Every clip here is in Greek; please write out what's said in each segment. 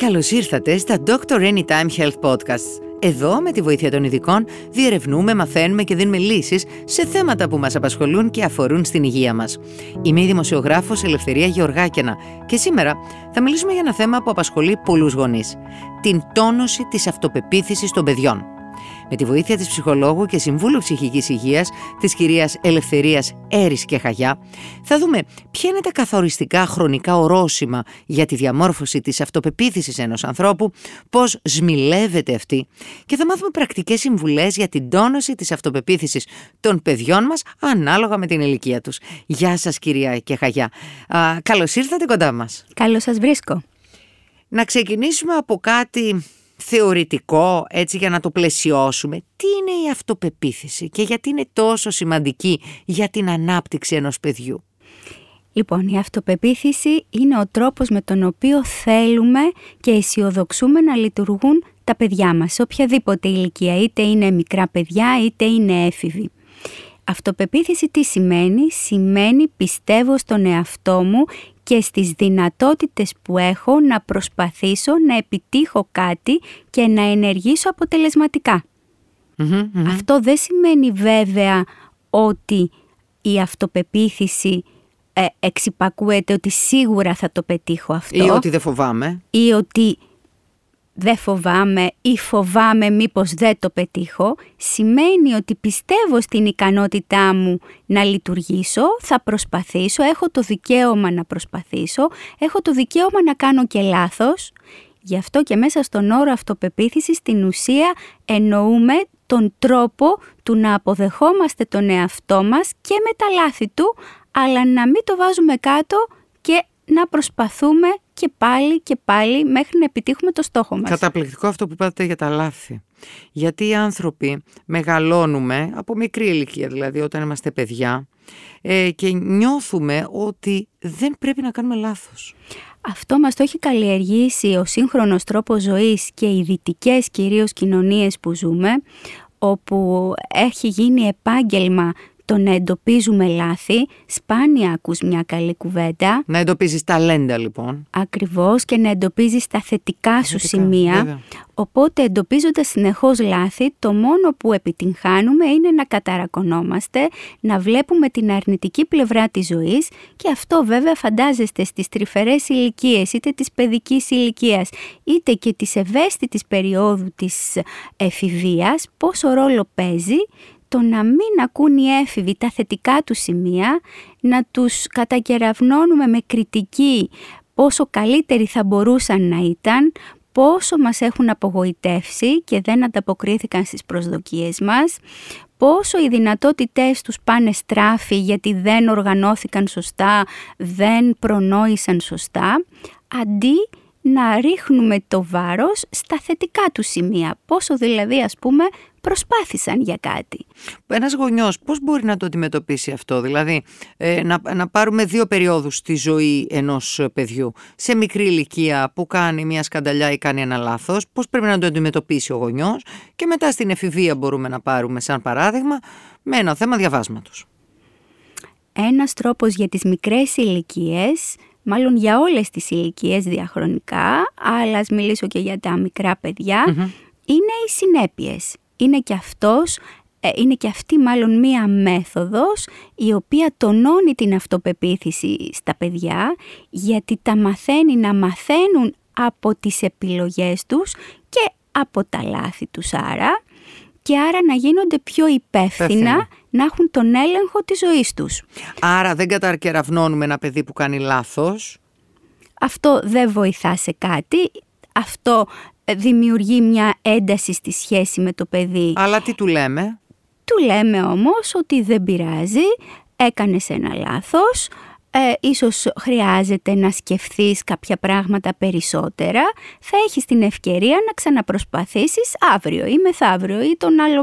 Καλώς ήρθατε στα Doctor Anytime Health Podcasts. Εδώ, με τη βοήθεια των ειδικών, διερευνούμε, μαθαίνουμε και δίνουμε λύσεις σε θέματα που μας απασχολούν και αφορούν στην υγεία μας. Είμαι η δημοσιογράφος Ελευθερία Γεωργάκαινα και σήμερα θα μιλήσουμε για ένα θέμα που απασχολεί πολλούς γονείς. Την τόνωση της αυτοπεποίθησης των παιδιών με τη βοήθεια της ψυχολόγου και συμβούλου ψυχικής υγείας της κυρίας Ελευθερίας Έρης και Χαγιά θα δούμε ποια είναι τα καθοριστικά χρονικά ορόσημα για τη διαμόρφωση της αυτοπεποίθησης ενός ανθρώπου, πώς σμιλεύεται αυτή και θα μάθουμε πρακτικές συμβουλές για την τόνωση της αυτοπεποίθησης των παιδιών μας ανάλογα με την ηλικία τους. Γεια σας κυρία και Χαγιά. Α, καλώς ήρθατε κοντά μας. Καλώς σας βρίσκω. Να ξεκινήσουμε από κάτι θεωρητικό έτσι για να το πλαισιώσουμε. Τι είναι η αυτοπεποίθηση και γιατί είναι τόσο σημαντική για την ανάπτυξη ενός παιδιού; Λοιπόν, η αυτοπεποίθηση είναι ο τρόπος με τον οποίο θέλουμε και αισιοδοξούμε να λειτουργούν τα παιδιά μας σε οποιαδήποτε ηλικία, είτε είναι μικρά παιδιά είτε είναι έφηβοι. Αυτοπεποίθηση τι σημαίνει; Σημαίνει πιστεύω στον εαυτό μου και στις δυνατότητες που έχω να προσπαθήσω να επιτύχω κάτι και να ενεργήσω Αυτό δεν σημαίνει βέβαια ότι η αυτοπεποίθηση ε, εξυπακούεται ότι σίγουρα θα το πετύχω αυτό. Ή ότι δεν φοβάμαι. Ή ότι δεν φοβάμαι ή φοβάμαι μήπως δεν το πετύχω, σημαίνει ότι πιστεύω στην ικανότητά μου να λειτουργήσω, θα προσπαθήσω, έχω το δικαίωμα να προσπαθήσω, έχω το δικαίωμα να κάνω και λάθος. Γι' αυτό και μέσα στον όρο αυτοπεποίθησης στην ουσία εννοούμε τον τρόπο του να αποδεχόμαστε τον εαυτό μας και με τα λάθη του, αλλά να μην το βάζουμε κάτω και να προσπαθούμε και πάλι και πάλι μέχρι να επιτύχουμε το στόχο μας. Καταπληκτικό αυτό που είπατε για τα λάθη. Γιατί οι άνθρωποι μεγαλώνουμε από μικρή ηλικία, δηλαδή όταν είμαστε παιδιά, ε, και νιώθουμε ότι δεν πρέπει να κάνουμε λάθος. Αυτό μας το έχει καλλιεργήσει ο σύγχρονος τρόπος ζωής και οι δυτικές κυρίως κοινωνίες που ζούμε, όπου έχει γίνει επάγγελμα το να εντοπίζουμε λάθη, σπάνια ακούς μια καλή κουβέντα. Να εντοπίζεις ταλέντα λοιπόν. Ακριβώς και να εντοπίζεις τα θετικά σου σημεία. Οπότε εντοπίζοντας συνεχώς λάθη, το μόνο που επιτυγχάνουμε είναι να καταρακωνόμαστε, να βλέπουμε την αρνητική πλευρά της ζωής και αυτό βέβαια φαντάζεστε στις τρυφερές ηλικίες, είτε της παιδικής ηλικίας, είτε και της ευαίσθητης περίοδου της εφηβείας, πόσο ρόλο παίζει το να μην ακούν οι έφηβοι τα θετικά του σημεία, να τους κατακεραυνώνουμε με κριτική πόσο καλύτεροι θα μπορούσαν να ήταν, πόσο μας έχουν απογοητεύσει και δεν ανταποκρίθηκαν στις προσδοκίες μας, πόσο οι δυνατότητές τους πάνε στράφη γιατί δεν οργανώθηκαν σωστά, δεν προνόησαν σωστά, αντί να ρίχνουμε το βάρος στα θετικά του σημεία. Πόσο δηλαδή ας πούμε προσπάθησαν για κάτι. Ένας γονιός πώς μπορεί να το αντιμετωπίσει αυτό, δηλαδή ε, να, να πάρουμε δύο περιόδους στη ζωή ενός παιδιού. Σε μικρή ηλικία που κάνει μια σκανταλιά ή κάνει ένα λάθος, πώς πρέπει να το αντιμετωπίσει ο γονιός; Και μετά στην εφηβεία μπορούμε να πάρουμε σαν παράδειγμα με ένα θέμα διαβάσματος. Ένας τρόπος για τις μικρές ηλικίες μάλλον για όλες τις ηλικίες διαχρονικά, αλλά ας μιλήσω και για τα μικρά είναι οι συνέπειες. Είναι και αυτός, ε, είναι και αυτή μάλλον μία μέθοδος η οποία τονώνει την αυτοπεποίθηση στα παιδιά γιατί τα μαθαίνει να μαθαίνουν από τις επιλογές τους και από τα λάθη τους άρα και άρα να γίνονται πιο υπεύθυνα, να έχουν τον έλεγχο της ζωής τους. Άρα δεν καταρκεραυνώνουμε ένα παιδί που κάνει λάθος. Αυτό δεν βοηθά σε κάτι. Αυτό ε, δημιουργεί μια ένταση στη σχέση με το παιδί. Αλλά τι του λέμε; Του λέμε όμως ότι δεν πειράζει, έκανες ένα λάθος, ε, ίσως χρειάζεται να σκεφτείς κάποια πράγματα περισσότερα, θα έχεις την ευκαιρία να ξαναπροσπαθήσεις αύριο ή μεθαύριο ή τον άλλο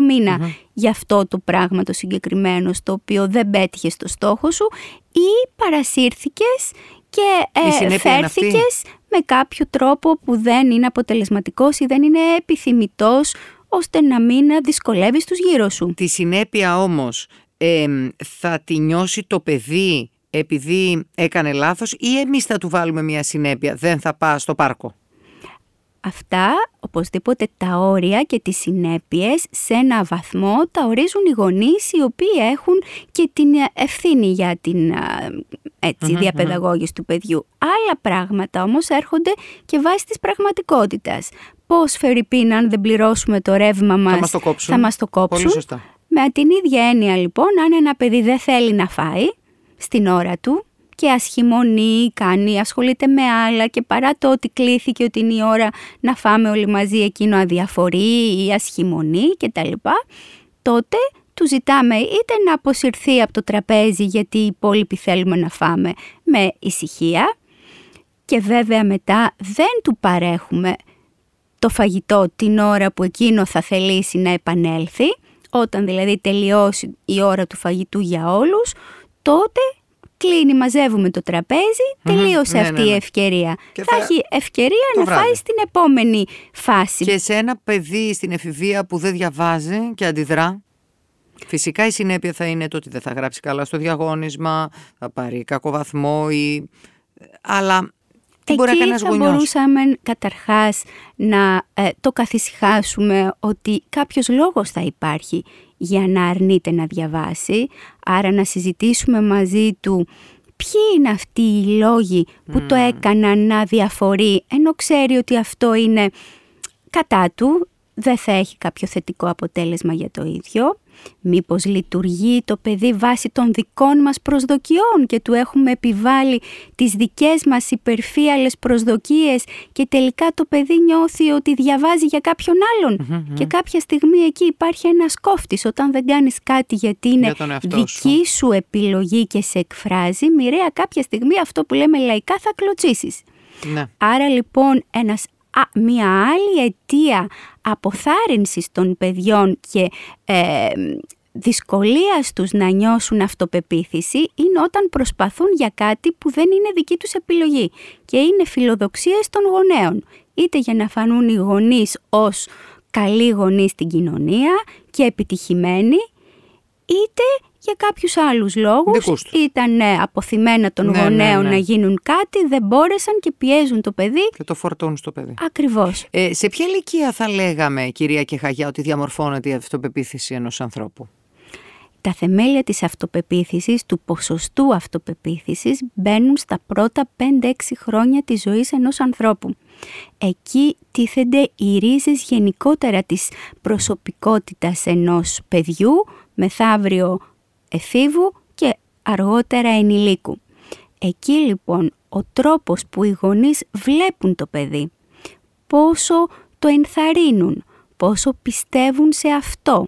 για αυτό το πράγμα το συγκεκριμένο στο οποίο δεν πέτυχες το στόχο σου ή παρασύρθηκες και ε, φέρθηκες με κάποιο τρόπο που δεν είναι αποτελεσματικός ή δεν είναι επιθυμητός ώστε να μην δυσκολεύεις τους γύρω σου. Τη συνέπεια όμως θα τη νιώσει το παιδί επειδή έκανε λάθος ή εμείς θα του βάλουμε μια συνέπεια, δεν θα πάει στο πάρκο; αυτά, οπωσδήποτε τα όρια και τις συνέπειες σε ένα βαθμό τα ορίζουν οι γονείς οι οποίοι έχουν και την ευθύνη για την ετσι διαπαιδαγωγηση του παιδιού. Άλλα πράγματα όμως έρχονται και βάσει της πραγματικότητας. Πώς Φερρυπίν αν δεν πληρώσουμε το ρεύμα μας θα μας το κόψουν. Θα μας το κόψουν; Πολύ σωστά. Με την ίδια έννοια λοιπόν αν ένα παιδί δεν θέλει να φάει στην ώρα του και ασχημονεί, κάνει, ασχολείται με άλλα και παρά το ότι κλήθηκε ότι είναι η ώρα να φάμε όλοι μαζί εκείνο αδιαφορεί ή ασχημονεί κτλ. Τότε του ζητάμε είτε να αποσυρθεί από το τραπέζι γιατί οι υπόλοιποι θέλουμε να φάμε με ησυχία και βέβαια μετά δεν του παρέχουμε το φαγητό την ώρα που εκείνο θα θελήσει να επανέλθει, όταν δηλαδή τελειώσει η ώρα του φαγητού για όλους, τότε κλείνει, μαζεύουμε το τραπεζι τελείωσε ναι, αυτή ναι, η ναι. ευκαιρία. Και θα, θα- έχει ευκαιρία το να βράδυ. φάει στην επόμενη φάση. Και σε ένα παιδί στην εφηβεία που δεν διαβάζει και αντιδρά, φυσικά η συνέπεια θα είναι το ότι δεν θα γράψει καλά στο διαγώνισμα, θα πάρει κακό βαθμό ή... Αλλά τι μπορεί να Εκεί κάνει ένας θα γονιός; μπορούσαμε καταρχάς να ε, το καθησυχάσουμε ότι κάποιος λόγος θα υπάρχει για να αρνείται να διαβάσει, άρα να συζητήσουμε μαζί του ποιοι είναι αυτοί οι λόγοι που το έκαναν να διαφορεί, ενώ ξέρει ότι αυτό είναι κατά του, δεν θα έχει κάποιο θετικό αποτέλεσμα για το ίδιο. Μήπως λειτουργεί το παιδί βάσει των δικών μας προσδοκιών και του έχουμε επιβάλει τις δικές μας υπερφύαλες προσδοκίες και τελικά το παιδί νιώθει ότι διαβάζει για κάποιον άλλον. Και κάποια στιγμή εκεί υπάρχει ένας κόφτης όταν δεν κάνεις κάτι γιατί είναι Για τον εαυτό δική σου επιλογή και σε εκφράζει, μοιραία κάποια στιγμή αυτό που λέμε λαϊκά θα κλωτσίσεις. Ναι. Άρα λοιπόν ένας, α, μια άλλη αιτία αποθάρρυνσης των παιδιών και ε, δυσκολίας τους να νιώσουν αυτοπεποίθηση είναι όταν προσπαθούν για κάτι που δεν είναι δική τους επιλογή και είναι φιλοδοξίες των γονέων. Είτε για να φανούν οι γονείς ως καλοί γονείς στην κοινωνία και επιτυχημένοι, είτε για κάποιους άλλους λόγους Δικούς τους. ήταν ε, αποθυμένα των Ναι, ναι, γονέων ναι. να γίνουν κάτι, δεν μπόρεσαν και πιέζουν το παιδί Και το φορτώνουν στο παιδί. ακριβώς. Ε, σε ποια ηλικία θα λέγαμε, κυρία Κεχαγιά, ότι διαμορφώνεται η αυτοπεποίθηση ενός ανθρώπου; Τα θεμέλια της αυτοπεποίθησης, του ποσοστού αυτοπεποίθησης μπαίνουν στα πρώτα 5-6 χρόνια της ζωής ενός ανθρώπου. Εκεί τίθενται οι ρίζες γενικότερα της προσωπικότητας ενός παιδιού, μεθαύριο εφήβου και αργότερα ενηλίκου. Εκεί λοιπόν ο τρόπος που οι γονείς βλέπουν το παιδί, πόσο το ενθαρρύνουν, πόσο πιστεύουν σε αυτό,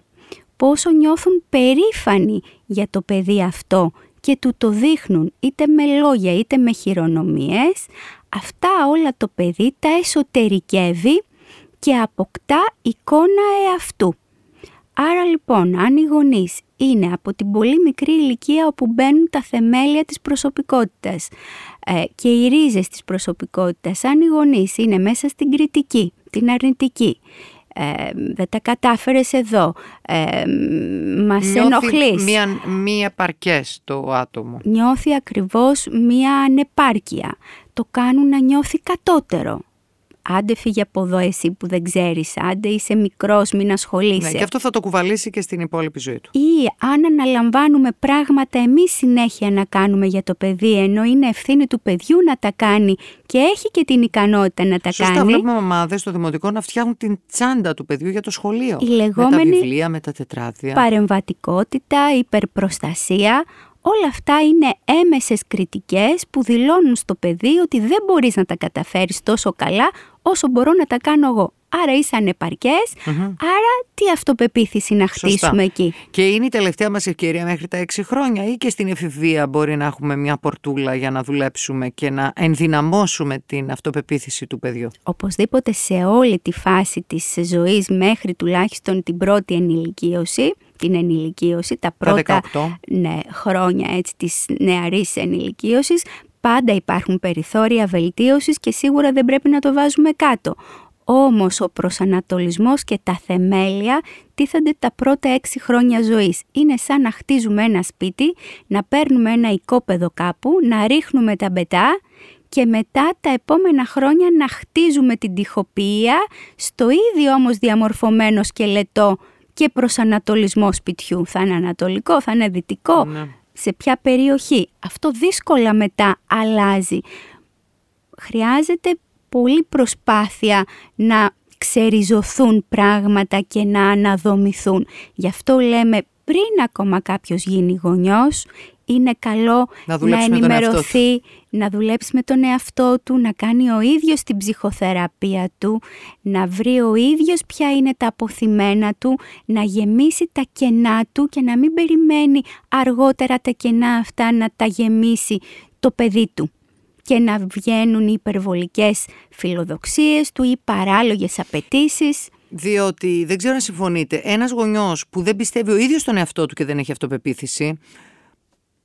πόσο νιώθουν περήφανοι για το παιδί αυτό και του το δείχνουν είτε με λόγια είτε με χειρονομίες, αυτά όλα το παιδί τα εσωτερικεύει και αποκτά εικόνα εαυτού. Άρα λοιπόν, αν οι γονείς είναι από την πολύ μικρή ηλικία όπου μπαίνουν τα θεμέλια της προσωπικότητας ε, και οι ρίζες της προσωπικότητας, αν οι γονείς είναι μέσα στην κριτική, την αρνητική, ε, δεν τα κατάφερες εδώ, ε, μας Νιώθει ενοχλείς. Μία, μία παρκές το άτομο. Νιώθει ακριβώς μία ανεπάρκεια. Το κάνουν να νιώθει κατώτερο. Άντε φύγε από εδώ εσύ που δεν ξέρεις, άντε είσαι μικρός, μην ασχολείσαι. Ναι, και αυτό θα το κουβαλήσει και στην υπόλοιπη ζωή του. Ή αν αναλαμβάνουμε πράγματα εμείς συνέχεια να κάνουμε για το παιδί, ενώ είναι ευθύνη του παιδιού να τα κάνει και έχει και την ικανότητα να τα Σωστά, κάνει. βλέπουμε μαμάδες στο δημοτικό να φτιάχνουν την τσάντα του παιδιού για το σχολείο. Η Με λεγόμενη τα βιβλία, με τα τετράδια. παρεμβατικότητα, υπερπροστασία, όλα αυτά είναι έμεσες κριτικές που δηλώνουν στο παιδί ότι δεν μπορείς να τα καταφέρεις τόσο καλά όσο μπορώ να τα κάνω εγώ. Άρα είσαι ανεπαρκές, άρα τι αυτοπεποίθηση να Σωστά. χτίσουμε εκεί; Και είναι η τελευταία μας ευκαιρία μέχρι τα έξι χρόνια ή και στην εφηβεία μπορεί να έχουμε μια πορτούλα για να δουλέψουμε και να ενδυναμώσουμε την αυτοπεποίθηση του παιδιού; Οπωσδήποτε σε όλη τη φάση της ζωής μέχρι τουλάχιστον την πρώτη ενηλικίωση, την ενηλικίωση, τα πρώτα 18. ναι, χρόνια έτσι, της νεαρής ενηλικίωσης, πάντα υπάρχουν περιθώρια βελτίωσης και σίγουρα δεν πρέπει να το βάζουμε κάτω. Όμως ο προσανατολισμός και τα θεμέλια τίθενται τα πρώτα έξι χρόνια ζωής. Είναι σαν να χτίζουμε ένα σπίτι, να παίρνουμε ένα οικόπεδο κάπου, να ρίχνουμε τα μπετά και μετά τα επόμενα χρόνια να χτίζουμε την τυχοποιία στο ίδιο όμως διαμορφωμένο σκελετό και προσανατολισμό σπιτιού. Θα είναι ανατολικό, θα είναι δυτικό, ναι. Σε ποια περιοχή. Αυτό δύσκολα μετά αλλάζει. Χρειάζεται πολύ προσπάθεια να ξεριζωθούν πράγματα και να αναδομηθούν. Γι' αυτό λέμε πριν ακόμα κάποιος γίνει γονιός, είναι καλό να, να ενημερωθεί, να δουλέψει με τον εαυτό του, να κάνει ο ίδιος την ψυχοθεραπεία του, να βρει ο ίδιος ποια είναι τα αποθυμένα του, να γεμίσει τα κενά του και να μην περιμένει αργότερα τα κενά αυτά να τα γεμίσει το παιδί του και να βγαίνουν οι υπερβολικές φιλοδοξίες του ή παράλογες απαιτήσεις. Διότι δεν ξέρω αν συμφωνείτε, ένας γονιός που δεν πιστεύει ο ίδιος τον εαυτό του και δεν έχει αυτοπεποίθηση,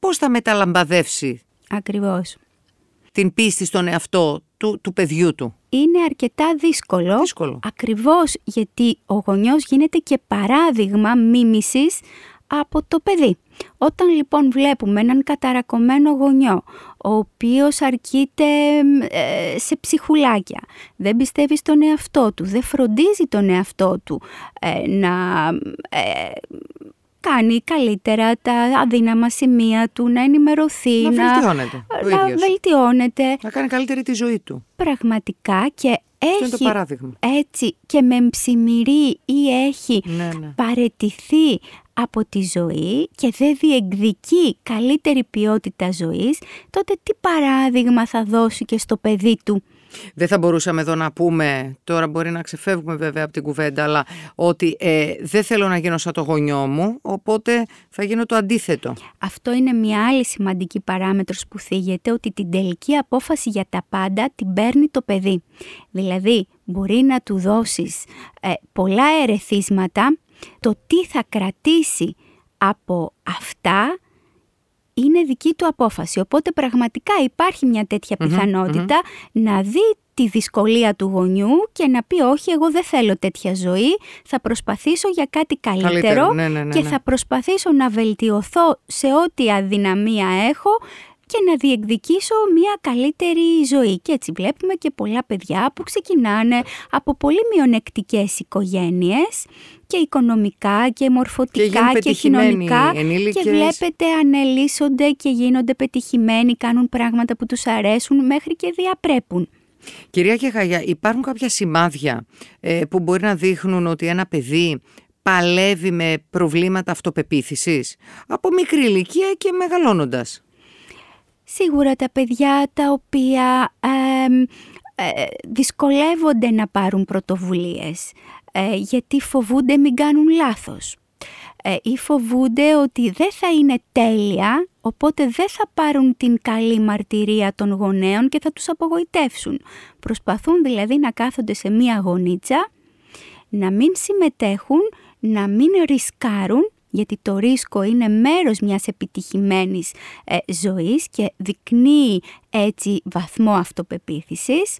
πώς θα μεταλαμπαδεύσει Ακριβώς. την πίστη στον εαυτό του, του παιδιού του; Είναι αρκετά δύσκολο, δύσκολο. ακριβώς γιατί ο γονιός γίνεται και παράδειγμα μίμησης από το παιδί. Όταν λοιπόν βλέπουμε έναν καταρακωμένο γονιό, ο οποίος αρκείται ε, σε ψυχουλάκια, δεν πιστεύει στον εαυτό του, δεν φροντίζει τον εαυτό του ε, να ε, κάνει καλύτερα τα αδύναμα σημεία του, να ενημερωθεί, να, να βελτιώνεται. Να βελτιώνεται. Να κάνει καλύτερη τη ζωή του. Πραγματικά και έχει το παράδειγμα. έτσι και με ψημυρί ή έχει ναι, ναι. παρετηθεί από τη ζωή και δεν διεκδικεί καλύτερη ποιότητα ζωής, τότε τι παράδειγμα θα δώσει και στο παιδί του. Δεν θα μπορούσαμε εδώ να πούμε, τώρα μπορεί να ξεφεύγουμε βέβαια από την κουβέντα, αλλά ότι ε, δεν θέλω να γίνω σαν το γονιό μου, οπότε θα γίνω το αντίθετο. Αυτό είναι μια άλλη σημαντική παράμετρος που θίγεται, ότι την τελική απόφαση για τα πάντα την παίρνει το παιδί. Δηλαδή, μπορεί να του δώσεις ε, πολλά ερεθίσματα, το τι θα κρατήσει από αυτά είναι δική του απόφαση. Οπότε πραγματικά υπάρχει μια τέτοια να δει τη δυσκολία του γονιού και να πει όχι εγώ δεν θέλω τέτοια ζωή, θα προσπαθήσω για κάτι καλύτερο, ναι, ναι, ναι, και θα προσπαθήσω να βελτιωθώ σε ό,τι αδυναμία έχω και να διεκδικήσω μια καλύτερη ζωή. Και έτσι βλέπουμε και πολλά παιδιά που ξεκινάνε από πολύ μειονεκτικές οικογένειες και οικονομικά και μορφωτικά και, και κοινωνικά ενήλικες. και βλέπετε ανελίσσονται και γίνονται πετυχημένοι, κάνουν πράγματα που τους αρέσουν μέχρι και διαπρέπουν. Κυρία Κεχαγιά, υπάρχουν κάποια σημάδια ε, που μπορεί να δείχνουν ότι ένα παιδί παλεύει με προβλήματα αυτοπεποίθησης; Από μικρή ηλικία και μεγαλώνοντας. Σίγουρα τα παιδιά τα οποία ε, δυσκολεύονται να πάρουν πρωτοβουλίες ε, γιατί φοβούνται μην κάνουν λάθος ε, ή φοβούνται ότι δεν θα είναι τέλεια οπότε δεν θα πάρουν την καλή μαρτυρία των γονέων και θα τους απογοητεύσουν. Προσπαθούν δηλαδή να κάθονται σε μία γονίτσα, να μην συμμετέχουν, να μην ρισκάρουν γιατί το ρίσκο είναι μέρος μιας επιτυχημένης ε, ζωής και δεικνύει έτσι βαθμό αυτοπεποίθησης.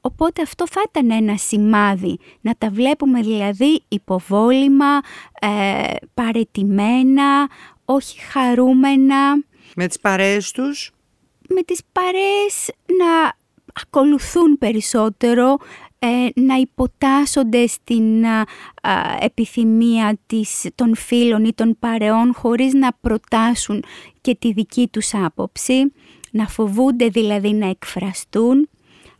Οπότε αυτό θα ήταν ένα σημάδι, να τα βλέπουμε δηλαδή υποβόλυμα, ε, παρετημένα, όχι χαρούμενα. Με τις παρέες τους; Με τις παρέες να ακολουθούν περισσότερο, ε, να υποτάσσονται στην επιθυμία της, των φίλων ή των παρεών χωρίς να προτάσουν και τη δική τους άποψη, να φοβούνται δηλαδή να εκφραστούν.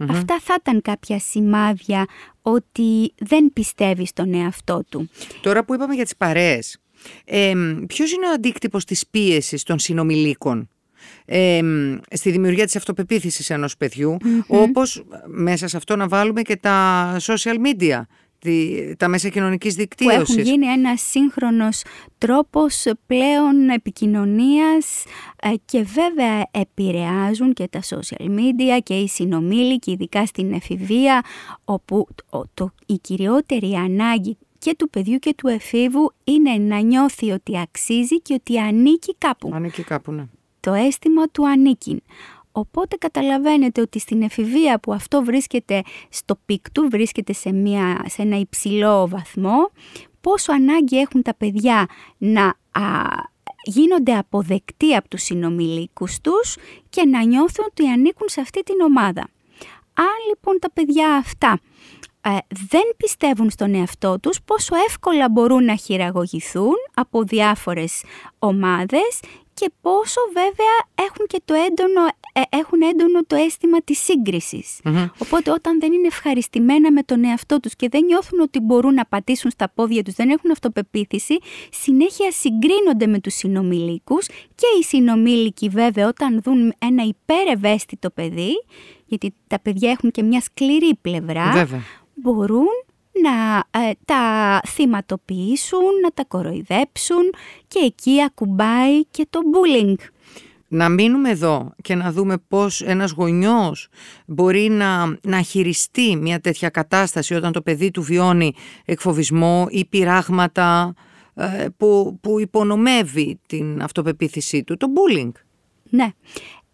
Αυτά θα ήταν κάποια σημάδια ότι δεν πιστεύει στον εαυτό του. Τώρα που είπαμε για τις παρέες, ε, ποιος είναι ο αντίκτυπος της πίεσης των συνομιλίκων; Στη δημιουργία της αυτοπεποίθησης ενός όπως μέσα σε αυτό να βάλουμε και τα social media, τα μέσα κοινωνικής δικτύωσης. Που έχουν γίνει ένα σύγχρονος τρόπος πλέον επικοινωνίας ε, και βέβαια επηρεάζουν και τα social media και οι συνομήλικοι, ειδικά στην εφηβεία, όπου το, η κυριότερη ανάγκη και του παιδιού και του εφήβου είναι να νιώθει ότι αξίζει και ότι ανήκει κάπου. Ανήκει κάπου, ναι το αίσθημα του ανήκειν. Οπότε καταλαβαίνετε ότι στην εφηβεία που αυτό βρίσκεται στο peak του, βρίσκεται σε, μια, σε ένα υψηλό βαθμό, πόσο ανάγκη έχουν τα παιδιά να γίνονται αποδεκτοί από τους συνομιλίκους τους και να νιώθουν ότι ανήκουν σε αυτή την ομάδα. Αν λοιπόν τα παιδιά αυτά ε, δεν πιστεύουν στον εαυτό τους, πόσο εύκολα μπορούν να χειραγωγηθούν από διάφορες ομάδες και πόσο βέβαια έχουν και το έντονο, ε, έχουν έντονο το αίσθημα της συγκρισης Οπότε όταν δεν είναι ευχαριστημένα με τον εαυτό τους και δεν νιώθουν ότι μπορούν να πατήσουν στα πόδια τους, δεν έχουν αυτοπεποίθηση, συνέχεια συγκρίνονται με τους συνομιλίκους και οι συνομήλικοι βέβαια όταν δουν ένα υπερευαίσθητο παιδί, γιατί τα παιδιά έχουν και μια σκληρή πλευρά, μπορούν να ε, τα θυματοποιήσουν, να τα κοροϊδέψουν και εκεί ακουμπάει και το bullying. Να μείνουμε εδώ και να δούμε πώς ένας γονιός μπορεί να, να χειριστεί μια τέτοια κατάσταση όταν το παιδί του βιώνει εκφοβισμό ή πειράγματα ε, που, που υπονομεύει την αυτοπεποίθησή του, το bullying. Ναι,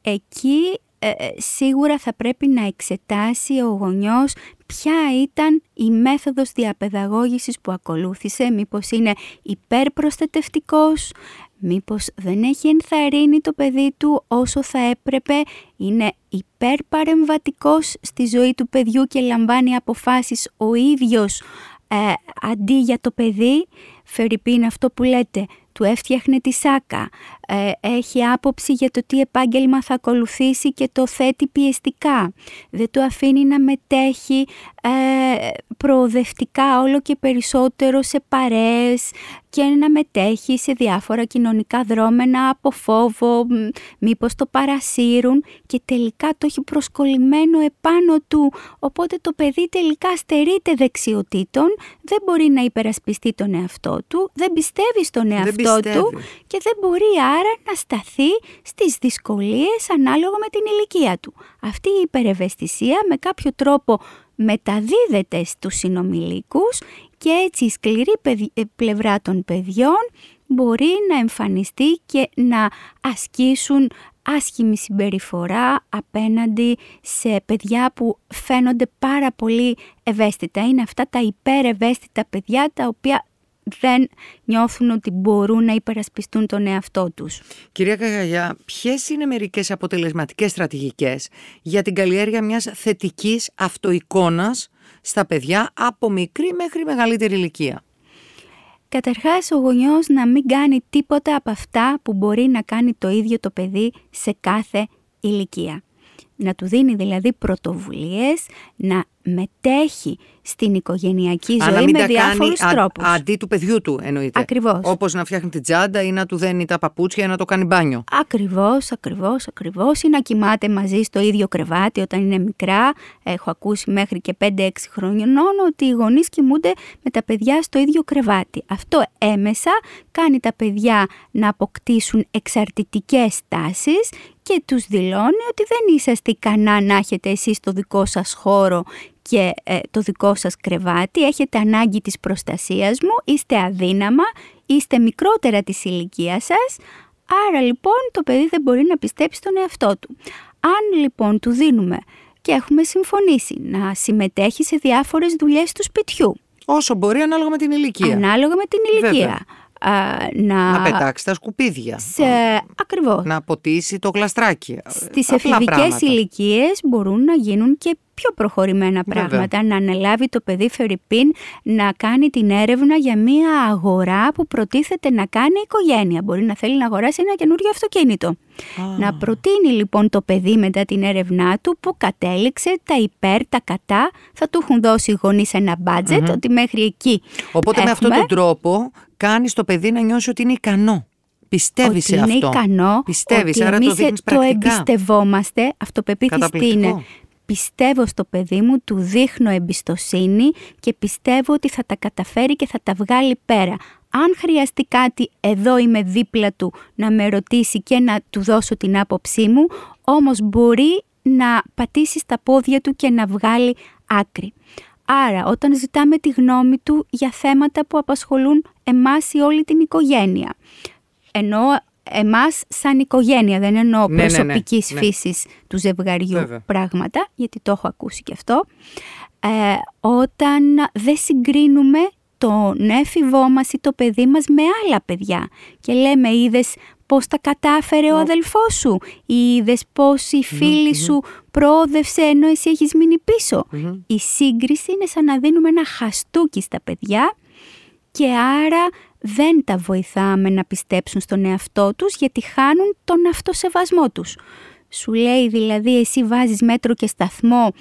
εκεί ε, σίγουρα θα πρέπει να εξετάσει ο γονιός ποια ήταν η μέθοδος διαπαιδαγώγησης που ακολούθησε, μήπως είναι υπερπροστατευτικός, μήπως δεν έχει ενθαρρύνει το παιδί του όσο θα έπρεπε, είναι υπερπαρεμβατικός στη ζωή του παιδιού και λαμβάνει αποφάσεις ο ίδιος ε, αντί για το παιδί, Φερρυπίν αυτό που λέτε, του έφτιαχνε τη σάκα, ε, έχει άποψη για το τι επάγγελμα θα ακολουθήσει και το θέτει πιεστικά. Δεν του αφήνει να μετέχει ε, προοδευτικά όλο και περισσότερο σε παρέες και να μετέχει σε διάφορα κοινωνικά δρόμενα από φόβο, μήπως το παρασύρουν και τελικά το έχει προσκολλημένο επάνω του, οπότε το παιδί τελικά στερείται δεξιοτήτων, δεν μπορεί να υπερασπιστεί τον εαυτό του, δεν πιστεύει στον εαυτό του και δεν μπορεί άρα να σταθεί στις δυσκολίες ανάλογα με την ηλικία του. Αυτή η υπερευαισθησία με κάποιο τρόπο μεταδίδεται στους συνομιλίκους και έτσι η σκληρή ε, πλευρά των παιδιών μπορεί να εμφανιστεί και να ασκήσουν άσχημη συμπεριφορά απέναντι σε παιδιά που φαίνονται πάρα πολύ ευαίσθητα. Είναι αυτά τα υπερευαίσθητα παιδιά τα οποία δεν νιώθουν ότι μπορούν να υπερασπιστούν τον εαυτό τους. Κυρία Καγαγιά, ποιες είναι μερικές αποτελεσματικές στρατηγικές για την καλλιέργεια μιας θετικής αυτοεικόνας στα παιδιά από μικρή μέχρι μεγαλύτερη ηλικία; Καταρχάς ο γονιός να μην κάνει τίποτα από αυτά που μπορεί να κάνει το ίδιο το παιδί σε κάθε ηλικία. Να του δίνει δηλαδή πρωτοβουλίες, να μετέχει στην οικογενειακή ζωή με διάφορους τρόπους. Αντί του παιδιού του εννοείται. Ακριβώς. Όπως να φτιάχνει την τσάντα ή να του δένει τα παπούτσια ή να το κάνει μπάνιο. Ακριβώς, ακριβώς, ακριβώς. Ή να κοιμάται μαζί στο ίδιο κρεβάτι όταν είναι μικρά. Έχω ακούσει μέχρι και 5-6 χρονών ότι οι γονείς κοιμούνται με τα παιδιά στο ίδιο κρεβάτι. Αυτό έμεσα κάνει τα παιδιά να αποκτήσουν εξαρτητικές τάσεις και τους δηλώνει ότι δεν είσαστε ικανά να έχετε εσείς το δικό σας χώρο και ε, το δικό σας κρεβάτι, έχετε ανάγκη της προστασίας μου, είστε αδύναμα, είστε μικρότερα της ηλικία σας, άρα λοιπόν το παιδί δεν μπορεί να πιστέψει στον εαυτό του. Αν λοιπόν του δίνουμε και έχουμε συμφωνήσει να συμμετέχει σε διάφορες δουλειές του σπιτιού. Όσο μπορεί ανάλογα με την ηλικία. Ανάλογα με την ηλικία να... να πετάξει τα σκουπίδια. Σε... Ακριβώς. Να ποτίσει το γλαστράκι. Στις εφηβικές ηλικίες μπορούν να γίνουν και πιο προχωρημένα πράγματα. Να αναλάβει το παιδί Φερρυπίν να κάνει την έρευνα για μια αγορά που προτίθεται να κάνει η οικογένεια. Μπορεί να θέλει να αγοράσει ένα καινούριο αυτοκίνητο. Να προτείνει λοιπόν το παιδί μετά την έρευνά του που κατέληξε τα υπέρ, τα κατά. Θα του έχουν δώσει οι γονείς ένα μπατζετ ότι μέχρι εκεί. Οπότε με αυτόν τον τρόπο κάνεις το παιδί να νιώσει ότι είναι ικανό. Πιστεύεις σε είναι αυτό. ικανό. Πιστεύεις, άρα το δείχνεις Το εμπιστευόμαστε. Αυτοπεποίθηση τι είναι πιστεύω στο παιδί μου, του δείχνω εμπιστοσύνη και πιστεύω ότι θα τα καταφέρει και θα τα βγάλει πέρα. Αν χρειαστεί κάτι, εδώ είμαι δίπλα του να με ρωτήσει και να του δώσω την άποψή μου, όμως μπορεί να πατήσει στα πόδια του και να βγάλει άκρη. Άρα, όταν ζητάμε τη γνώμη του για θέματα που απασχολούν εμάς ή όλη την οικογένεια, ενώ εμάς σαν οικογένεια, δεν εννοώ ναι, προσωπικής ναι, ναι, φύσης του ζευγαριού πράγματα, γιατί το έχω ακούσει και αυτό, ε, όταν δεν συγκρίνουμε τον έφηβό μας ή το παιδί μας με άλλα παιδιά και λέμε είδες πώς τα κατάφερε ο αδελφός σου ή είδες πώς η φιλη σου προόδευσε ενώ εσύ έχεις μείνει Η σύγκριση είναι σαν να δίνουμε ένα χαστούκι στα παιδιά και άρα δεν τα βοηθάμε να πιστέψουν στον εαυτό τους γιατί χάνουν τον αυτοσεβασμό τους. Σου λέει δηλαδή εσύ βάζεις μέτρο και σταθμό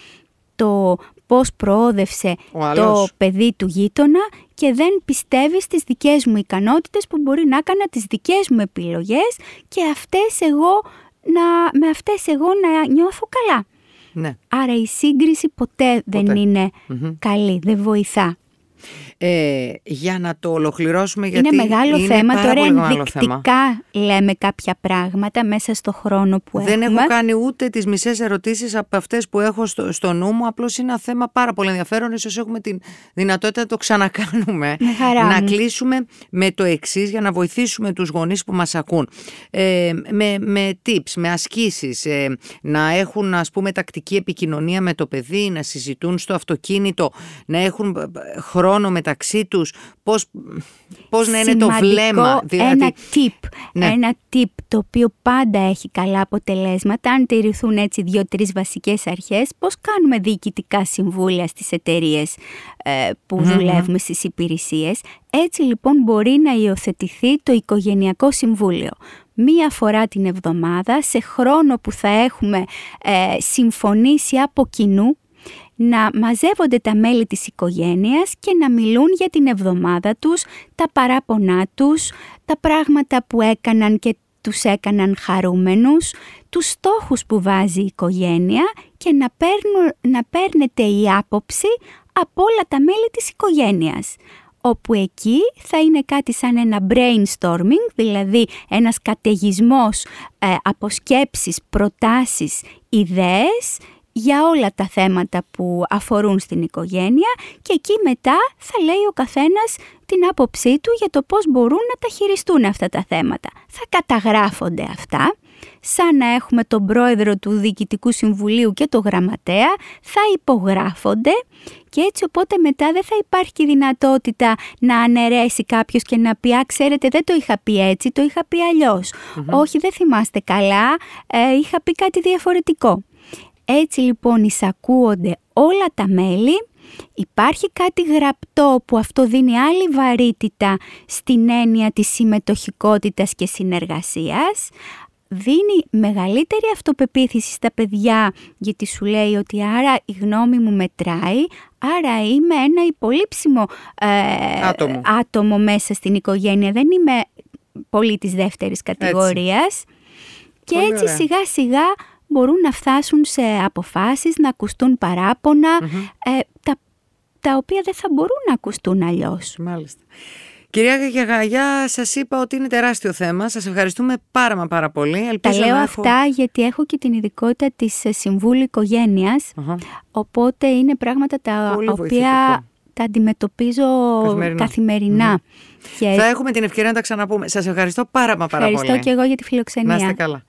το πώς προόδευσε το παιδί του γείτονα και δεν πιστεύεις στις δικές μου ικανότητες που μπορεί να έκανα τις δικές μου επιλογές και αυτές εγώ να, με αυτές εγώ να νιώθω καλά. Ναι. Άρα η σύγκριση ποτέ, δεν ειναι καλή, δεν βοηθά. Ε, για να το ολοκληρώσουμε γιατί είναι μεγάλο θέμα, τώρα ενδεικτικά λέμε κάποια πράγματα μέσα στο χρόνο που Δεν έχουμε. έχω κάνει ούτε τις μισές ερωτήσεις από αυτές που έχω στο, στο νου μου, απλώς είναι ένα θέμα πάρα πολύ ενδιαφέρον, ίσως έχουμε τη δυνατότητα να το ξανακάνουμε. να κλείσουμε με το εξής για να βοηθήσουμε τους γονείς που μας ακούν. Ε, με, με tips, με ασκήσεις, ε, να έχουν ας πούμε τακτική επικοινωνία με το παιδί, να συζητούν στο αυτοκίνητο, να έχουν χρόνο με μεταξύ τους, πώς, πώς να είναι το βλέμμα. Δηλαδή, ένα tip, ναι. ένα tip το οποίο πάντα έχει καλά αποτελέσματα, αν τηρηθούν έτσι δύο-τρεις βασικές αρχές, πώς κάνουμε διοικητικά συμβούλια στις εταιρείες ε, που δουλεύουμε στις υπηρεσίες. Έτσι λοιπόν μπορεί να υιοθετηθεί το οικογενειακό συμβούλιο μία φορά την εβδομάδα σε χρόνο που θα έχουμε ε, συμφωνήσει από κοινού να μαζεύονται τα μέλη της οικογένειας και να μιλούν για την εβδομάδα τους, τα παράπονά τους, τα πράγματα που έκαναν και τους έκαναν χαρούμενους, τους στόχους που βάζει η οικογένεια και να, παίρνουν, να παίρνετε η άποψη από όλα τα μέλη της οικογένειας. Όπου εκεί θα είναι κάτι σαν ένα brainstorming, δηλαδή ένας καταιγισμός ε, από σκέψεις, προτάσεις, ιδέες για όλα τα θέματα που αφορούν στην οικογένεια και εκεί μετά θα λέει ο καθένας την άποψή του για το πώς μπορούν να τα χειριστούν αυτά τα θέματα. Θα καταγράφονται αυτά, σαν να έχουμε τον πρόεδρο του Διοικητικού Συμβουλίου και το γραμματέα, θα υπογράφονται και έτσι οπότε μετά δεν θα υπάρχει δυνατότητα να αναιρέσει κάποιος και να πει «Α, ξέρετε δεν το είχα πει έτσι, το είχα πει Όχι, δεν θυμάστε καλά, ε, είχα πει κάτι διαφορετικό». Έτσι λοιπόν εισακούονται όλα τα μέλη, υπάρχει κάτι γραπτό που αυτό δίνει άλλη βαρύτητα στην έννοια της συμμετοχικότητας και συνεργασίας, δίνει μεγαλύτερη αυτοπεποίθηση στα παιδιά γιατί σου λέει ότι άρα η γνώμη μου μετράει, άρα είμαι ένα υπολείψιμο ε, άτομο. άτομο μέσα στην οικογένεια, δεν είμαι πολύ της δεύτερης κατηγορίας. Και έτσι σιγά σιγά μπορούν να φτάσουν σε αποφάσεις, να ακουστούν ε, τα, τα οποία δεν θα μπορούν να ακουστούν αλλιώς. Μάλιστα. Κυρία Γαγαγιά, σας είπα ότι είναι τεράστιο θέμα. Σας ευχαριστούμε πάρα μα πάρα πολύ. Ελπίζω Τα λέω αυτά γιατί έχω και την ειδικότητα της ε, Συμβούλου Οπότε είναι πράγματα τα οποία τα αντιμετωπίζω καθημερινά. Και... Θα έχουμε την ευκαιρία να τα ξαναπούμε. Σας ευχαριστώ πάρα, πάρα πολύ. Ευχαριστώ και εγώ για τη φιλοξενία. Να είστε καλά.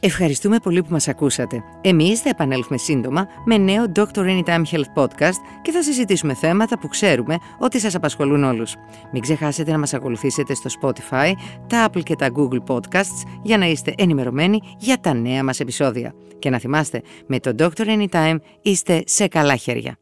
Ευχαριστούμε πολύ που μας ακούσατε. Εμείς θα επανέλθουμε σύντομα με νέο Dr. Anytime Health Podcast και θα συζητήσουμε θέματα που ξέρουμε ότι σας απασχολούν όλους. Μην ξεχάσετε να μας ακολουθήσετε στο Spotify, τα Apple και τα Google Podcasts για να είστε ενημερωμένοι για τα νέα μας επεισόδια. Και να θυμάστε, με το Dr. Anytime είστε σε καλά χέρια.